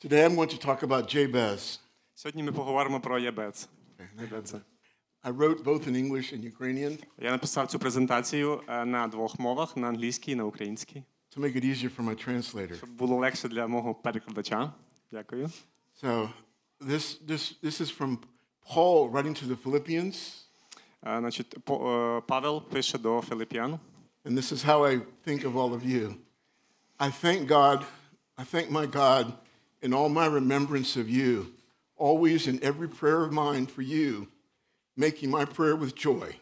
Today I'm going to talk about Jabez. Сьогодні ми поговоримо про Єбец. Єбеца. I wrote both in English and Ukrainian Я написав цю презентацію е, на двох мовах: на англійській і на українській. to make it easier for my translator. Щоб було легше для мого перекладача. Дякую. So this this this is from Paul writing to the Philippians, Е, Значить, По- е, Павел пише до Филип'ян. and this is how I think of all of you. I thank God, I thank my God in all my remembrance of you, always in every prayer of mine for you, making my prayer with joy.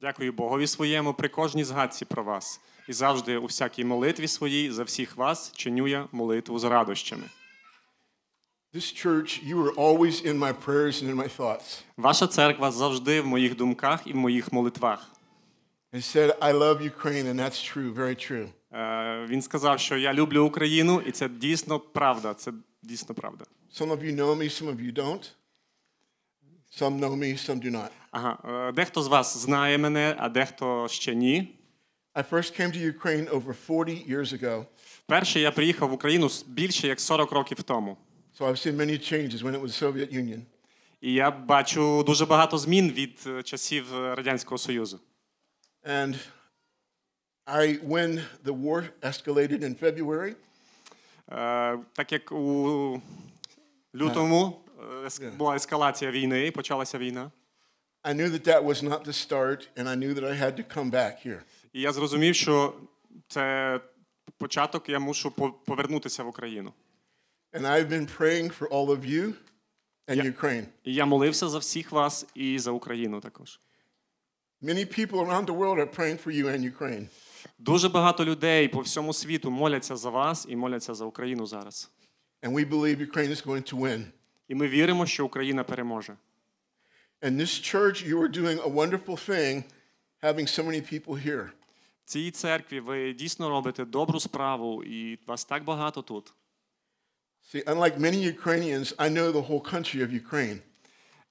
Дякую Богові своєму при кожній згадці про вас. І завжди у всякій молитві своїй за всіх вас чиню я молитву з радощами. This church, you were always in my prayers and in my thoughts. Ваша церква завжди в моїх думках і в моїх молитвах. He said, I love Ukraine, and that's true, very true. Е, Він сказав, що я люблю Україну, і це дійсно правда. Це дійсно правда. Some of you know me, some of you don't. Some know me, some do not. Ага, е, дехто з вас знає мене, а дехто ще ні. I first came to Ukraine over 40 years ago, Перше я приїхав в Україну більше як 40 років тому. so I've seen many changes when it was the Soviet Union. І я бачу дуже багато змін від е, часів Радянського Союзу. And I, when the war escalated in February, Е, Так як у лютому е, ес- була ескалація війни, почалася війна. I knew that that was not the start, and I knew that I had to come back here. І я зрозумів, що це початок, я мушу по- повернутися в Україну. And I've been praying for all of you and Ukraine. І я молився за всіх вас і за Україну також. Many people around the world are praying for you and Ukraine. Дуже багато людей по всьому світу моляться за вас і моляться за Україну зараз. And we believe Ukraine is going to win. І ми віримо, що Україна переможе. And this church, you are doing a wonderful thing having so many people here. В цій церкві ви дійсно робите добру справу, і вас так багато тут. See, unlike many Ukrainians, I know the whole country of Ukraine.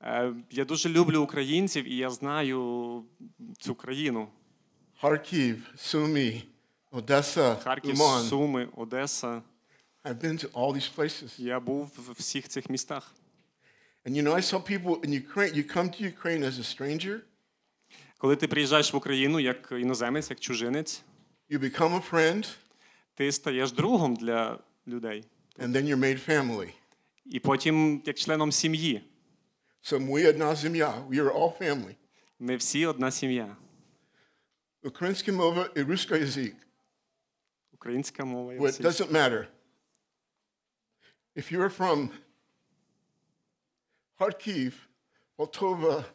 Е, Я дуже люблю українців, і я знаю цю країну. Kharkiv, Sumy, Odessa, Харків. Суми, Одеса. I've been to all these places. Я був в всіх цих містах. And you know, I saw people in Ukraine, you come to Ukraine as a stranger, Коли ти приїжджаєш в Україну як іноземець, як чужинець, you become a friend, ти стаєш другом для людей. and then you're made family. І потім як членом сім'ї. So мы одна земля, we are all family. Ми всі одна сім'я. Ukrainsky mova и русский язык. Українська мова. і Well, it всі. doesn't matter. If you're from Kharkiv, Poltava,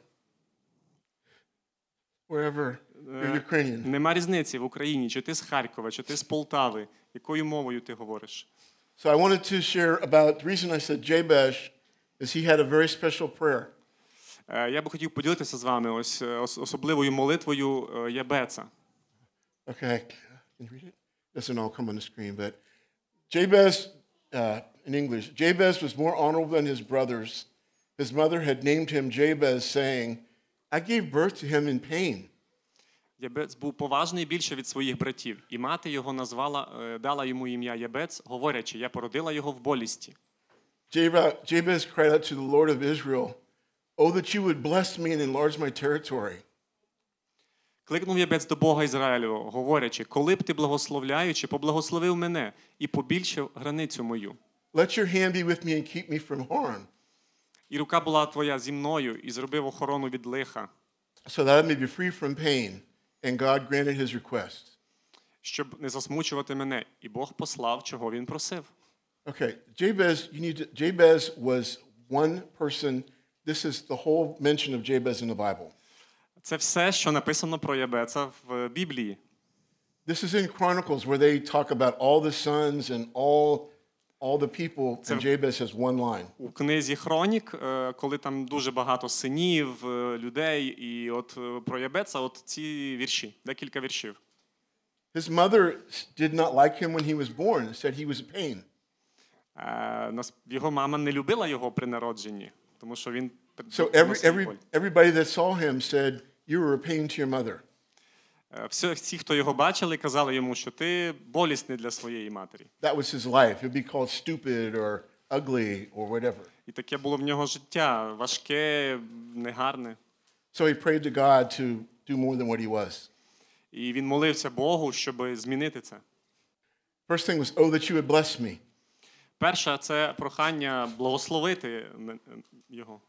wherever, you're Ukrainian. Нема різниці в Україні, чи ти з Харкова, чи ти з Полтави, якою мовою ти говориш. So I wanted to share about the reason I said Jabesh is he had a very special prayer. Е, Я би хотів поділитися з вами ось е, особливою молитвою е, Ябеца. Okay? Doesn't all come on the screen, but Jabez, uh, in English, Jabez was more honorable than his brothers. His mother had named him Jabez, saying, I gave birth to him in pain. Ябець був поважний більше від своїх братів, і мати його назвала, е, дала йому ім'я Ябець, говорячи, я породила його в болісті. Jabez cried out to the Lord of Israel, Oh, that you would bless me and enlarge my territory. Кликнув Ябець до Бога Ізраїлю, говорячи, коли б ти благословляючи, поблагословив мене і побільшив границю мою. Let your hand be with me and keep me from harm, І рука була твоя зі мною, і зробив охорону від лиха, so that I may be free from pain. And God granted his request. щоб не засмучувати мене. І Бог послав, чого він просив. Okay, Jabez, you need to, Jabez was one person. This is the whole mention of Jabez in the Bible. Це все, що написано про Ябеца в Біблії. This is in Chronicles where they talk about all the sons and all, all the people, and Jabez has one line. У книзі Хронік, е, коли там дуже багато синів, е, людей, і от е, про Ябеца, от ці вірші, декілька віршів. His mother did not like him when he was born, said he was a pain. Е, Його мама не любила його при народженні, тому що він So every, приносив every, боль. everybody that saw him said, You were a pain to your mother. Е, Всі, всі, хто його бачили, казали йому, що ти болісний для своєї матері. That was his life. He'd be called stupid or ugly, or whatever. І таке було в нього життя важке, негарне. So he prayed to God to do more than what he was. І він молився Богу, щоб змінити це. First thing was, oh, that you would bless me. Перше, це прохання благословити його.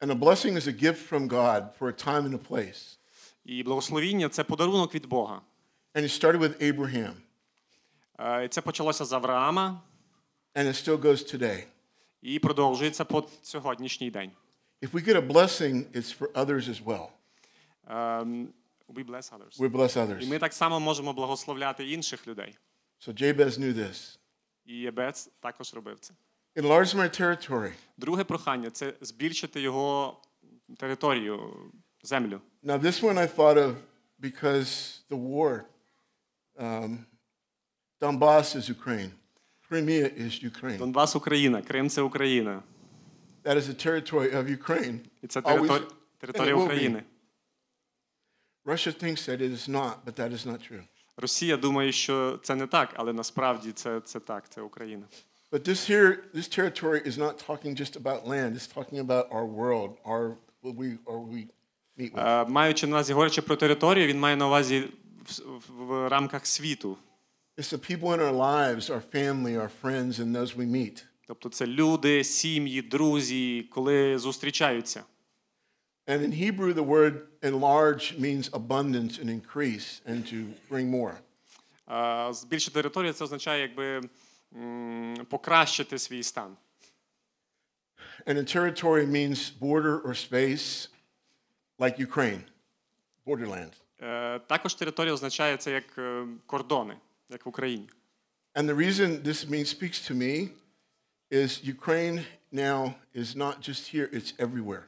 And a blessing is a gift from God for a time and a place. І благословіння це подарунок від Бога. And it started with Abraham, Е, Це почалося з Авраама and it still goes today. і продовжується по сьогоднішній день. If we get a blessing, it's for others as well. Ем, We bless others. We bless І ми так само можемо благословляти інших людей. So Jabez knew this. І Єбец також робив це. Enlarge my territory. Друге прохання це збільшити його територію, землю. Now, this one I thought of because the war. Um, Donbass is Ukraine. Crimea is Ukraine. Донбас Україна, Крим це Україна. That is the territory of Ukraine. І це Always- територ- and територія it will be. України. Russia thinks that it is not, but that is not true. Росія думає, що це не так, але насправді це, це так, це Україна. But this here, this territory is not talking just about land. It's talking about our world, our what we or we meet with. Е, Маючи на увазі, говорячи про територію, він має на увазі в, в рамках світу. It's the people in our lives, our family, our friends, and those we meet. Тобто це люди, сім'ї, друзі, коли зустрічаються. And in Hebrew, the word enlarge means abundance and increase and to bring more. Е, Збільшити територію це означає якби м, покращити свій стан. And a territory means border or space, like Ukraine, borderland. Е, Також територія означає це як е, кордони, як в Україні. And the reason this means speaks to me is Ukraine now is not just here, it's everywhere.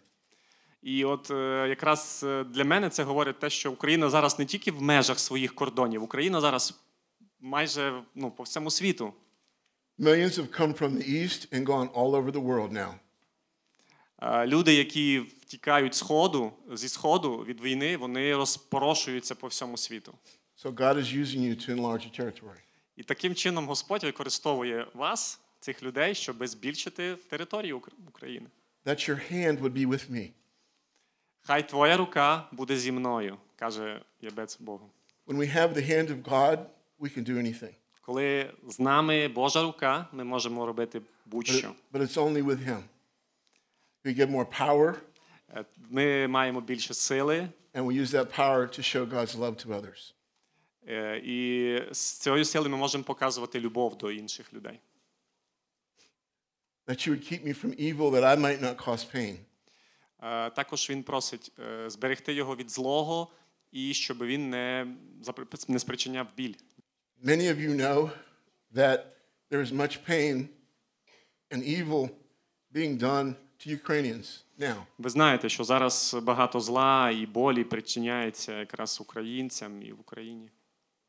І от е, якраз е, для мене це говорить те, що Україна зараз не тільки в межах своїх кордонів, Україна зараз майже ну, по всьому світу. Millions have come from the east and gone all over the world now. Е, Люди, які втікають сходу зі сходу від війни, вони розпорошуються по всьому світу. So God is using you to enlarge your territory. І таким чином Господь використовує вас, цих людей, щоб збільшити територію України. That your hand would be with me. Хай твоя рука буде зі мною, каже Єбець Богу. When we have the hand of God, we can do anything. Коли з нами Божа рука, ми можемо робити будь-що. but it's only with Him. We get more power, Е, Ми маємо більше сили, and we use that power to show God's love to others. е, і з цією силою ми можемо показувати любов до інших людей. That you would keep me from evil, that I might not cause pain. Е, Також він просить е, зберегти його від злого і щоб він не, не спричиняв біль. Many of you know that there is much pain and evil being done to Ukrainians now. Ви знаєте, що зараз багато зла і болі причиняється якраз українцям і в Україні.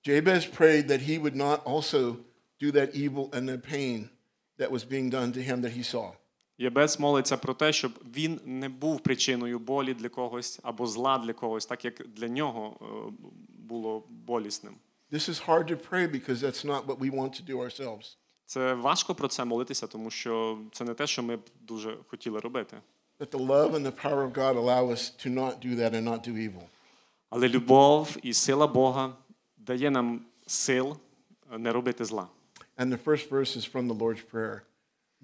Jabez prayed that he would not also do that evil and the pain that was being done to him that he saw. Єбець молиться про те, щоб він не був причиною болі для когось або зла для когось, так як для нього е, було болісним. This is hard to pray because that's not what we want to do ourselves. Це важко про це молитися, тому що це не те, що ми б дуже хотіли робити. But the love and the power of God allow us to not do that and not do evil. Але любов і сила Бога дає нам сил е, не робити зла. And the first verse is from the Lord's Prayer.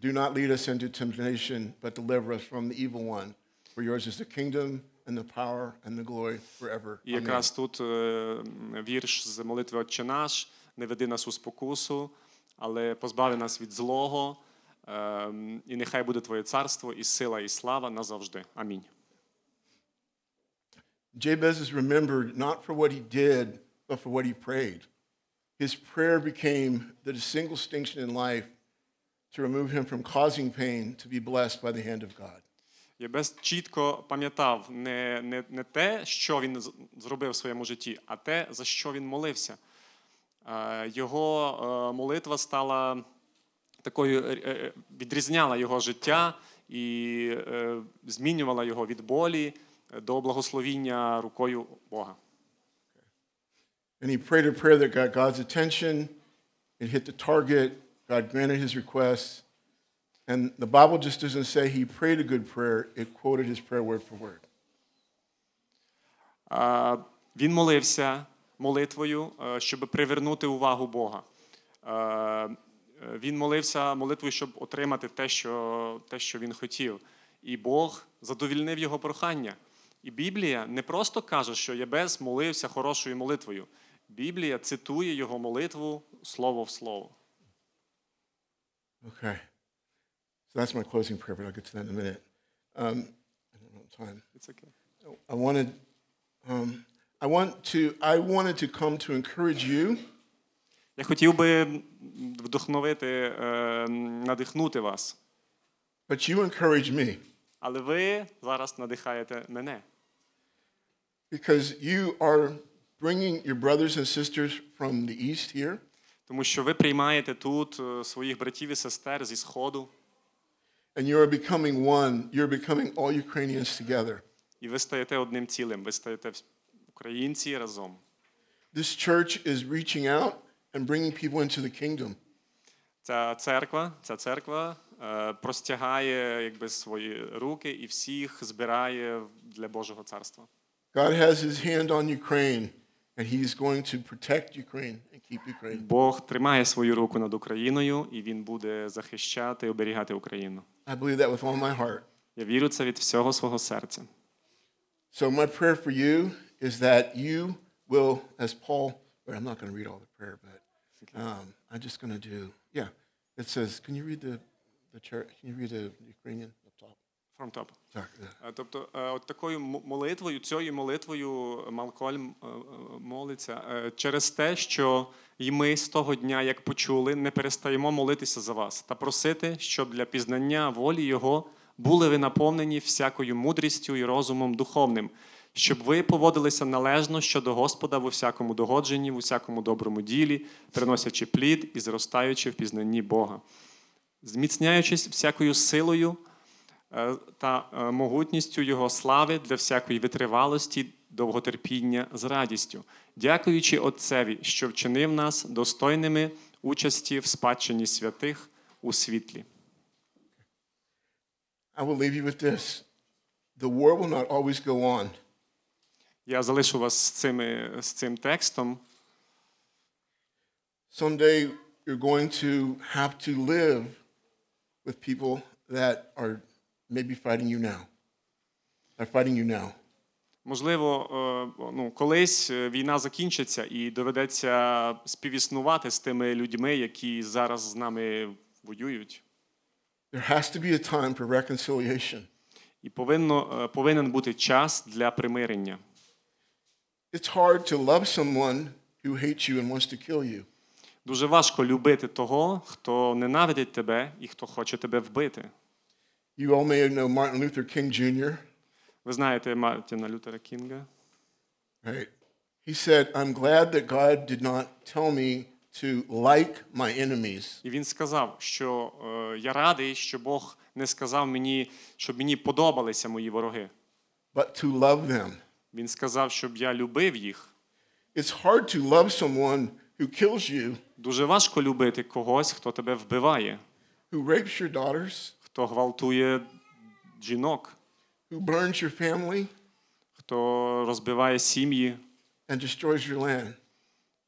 Do not lead us into temptation, but deliver us from the evil one. For yours is the kingdom and the power and the glory forever. І Amen. якраз тут е, м, вірш з молитви Отче наш, не веди нас у спокусу, але позбави нас від злого, е, м, і нехай буде Твоє царство, і сила, і слава назавжди. Амінь. Jabez is remembered not for what he did, but for what he prayed. His prayer became the single distinction in life to remove him from causing pain to be blessed by the hand of God. Єбес чітко пам'ятав не, не, не те, що він зробив в своєму житті, а те, за що він молився. Е, Його е, молитва стала такою, е, відрізняла його життя і змінювала його від болі до благословіння рукою Бога. And he prayed a prayer that got God's attention. It hit the target. God granted his request. And the Bible just doesn't say he prayed a good prayer, it quoted his prayer word for word. А, Він молився молитвою, е, щоб привернути увагу Бога. Е, е, Він молився молитвою, щоб отримати те, що, те, що він хотів. І Бог задовільнив його прохання. І Біблія не просто каже, що Ябес молився хорошою молитвою. Біблія цитує його молитву слово в слово. Okay. So that's my closing prayer, but I'll get to that in a minute. Um, I don't know time. It's okay. I wanted, um, I want to, I wanted to come to encourage you Я хотів би вдохновити, е, надихнути вас, but you encourage me але ви зараз надихаєте мене. because you are bringing your brothers and sisters from the east here, Тому що ви приймаєте тут е, своїх братів і сестер зі Сходу, and you are becoming one. You're becoming all Ukrainians together. і ви стаєте одним цілим, ви стаєте українці разом. This church is reaching out and bringing people into the kingdom. Ця церква, ця церква е, простягає якби, свої руки і всіх збирає для Божого царства. God has his hand on Ukraine, and he's going to protect Ukraine and keep Ukraine. Бог тримає свою руку над Україною, і він буде захищати і оберігати Україну. I believe that with all my heart. Я вірю це від всього свого серця. So my prayer for you is that you will, as Paul, but I'm not going to read all the prayer, but um, I'm just going to do, yeah. It says, can you read the, the church, can you read the Ukrainian up top? From top. Sorry. yeah. Е, Тобто, е, от такою молитвою, цією молитвою Малкольм е, молиться через те, що і ми з того дня, як почули, не перестаємо молитися за вас та просити, щоб для пізнання волі Його були ви наповнені всякою мудрістю і розумом духовним, щоб ви поводилися належно щодо Господа в усякому догодженні, в усякому доброму ділі, приносячи плід і зростаючи в пізнанні Бога, зміцняючись всякою силою та е, могутністю Його слави для всякої витривалості, довготерпіння з радістю, дякуючи Отцеві, що вчинив нас достойними участі в спадщині святих у світлі. I will leave you with this. The war will not always go on. Я залишу вас з, цими, з цим текстом. Someday you're going to have to live with people that are maybe fighting you now. Are fighting you now. Можливо, е, ну, колись е, війна закінчиться і доведеться співіснувати з тими людьми, які зараз з нами воюють. There has to be a time for reconciliation. І повинно, е, повинен бути час для примирення. It's hard to love someone who hates you and wants to kill you. Дуже важко любити того, хто ненавидить тебе і хто хоче тебе вбити. You all may know Martin Luther King Jr., Ви знаєте Мартіна Лютера Кінга. right? He said, I'm glad that God did not tell me to like my enemies, І він сказав, що е, я радий, що Бог не сказав мені, щоб мені подобалися мої вороги. but to love them. Він сказав, щоб я любив їх. It's hard to love someone who kills you, Дуже важко любити когось, хто тебе вбиває, who rapes your daughters, хто гвалтує жінок, who burns your family, хто розбиває сім'ї and destroys your land.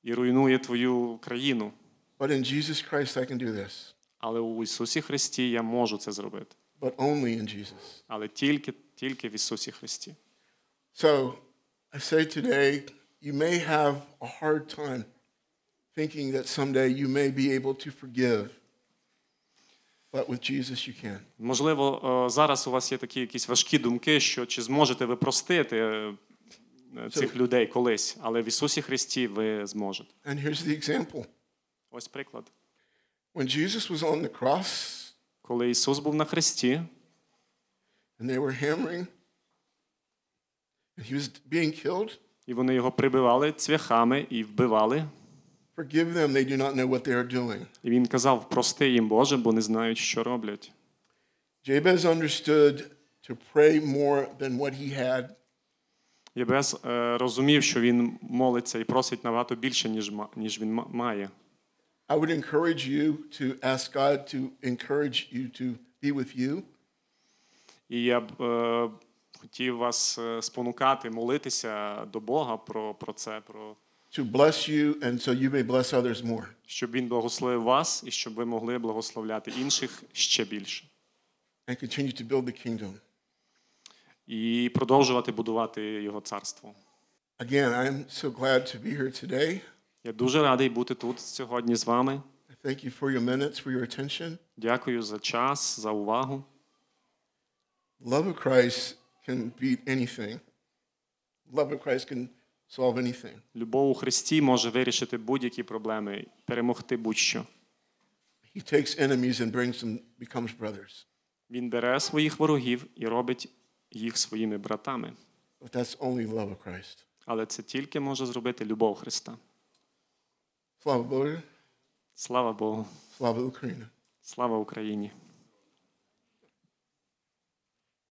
і руйнує твою країну. But in Jesus Christ, I can do this, Але у Ісусі Христі я можу це зробити. but only in Jesus. Але тільки, тільки в Ісусі Христі. So I say today, you may have a hard time thinking that someday you may be able to forgive, but with Jesus you can. Можливо, е, зараз у вас є такі якісь важкі думки, що чи зможете ви простити е, е, цих людей колись, але в Ісусі Христі ви зможете. And here's the example Ось приклад. when Jesus was on the cross Коли Ісус був на хресті, and they were hammering, and he was being killed, і вони його прибивали цвяхами і вбивали. Forgive them, they do not know what they are doing. І він казав: прости їм, Боже, бо не знають, що роблять. Jabez understood to pray more than what he had, Єбес е, розумів, що він молиться і просить набагато більше, ніж, ніж він має. I would encourage you to ask God to encourage you to be with you. І я б е, хотів вас е, спонукати, молитися до Бога про, про це, про to bless you and so you may bless others more. щоб він благословив вас і щоб ви могли благословляти інших ще більше. and continue to build the kingdom. І продовжувати будувати його царство. Again, I'm so glad to be here today. Я дуже радий бути тут сьогодні з вами. I thank you for your minutes, for your attention. Дякую за час, за увагу. Love of Christ can beat anything. Love of Christ can solve anything. Любов у Христі може вирішити будь-які проблеми, перемогти будь-що. He takes enemies and brings them, becomes brothers. Він бере своїх ворогів і робить їх своїми братами. But that's only love of Christ. Але це тільки може зробити любов Христа. Slava Boga, Слава Богу! Slava Ukraina. Слава Україні!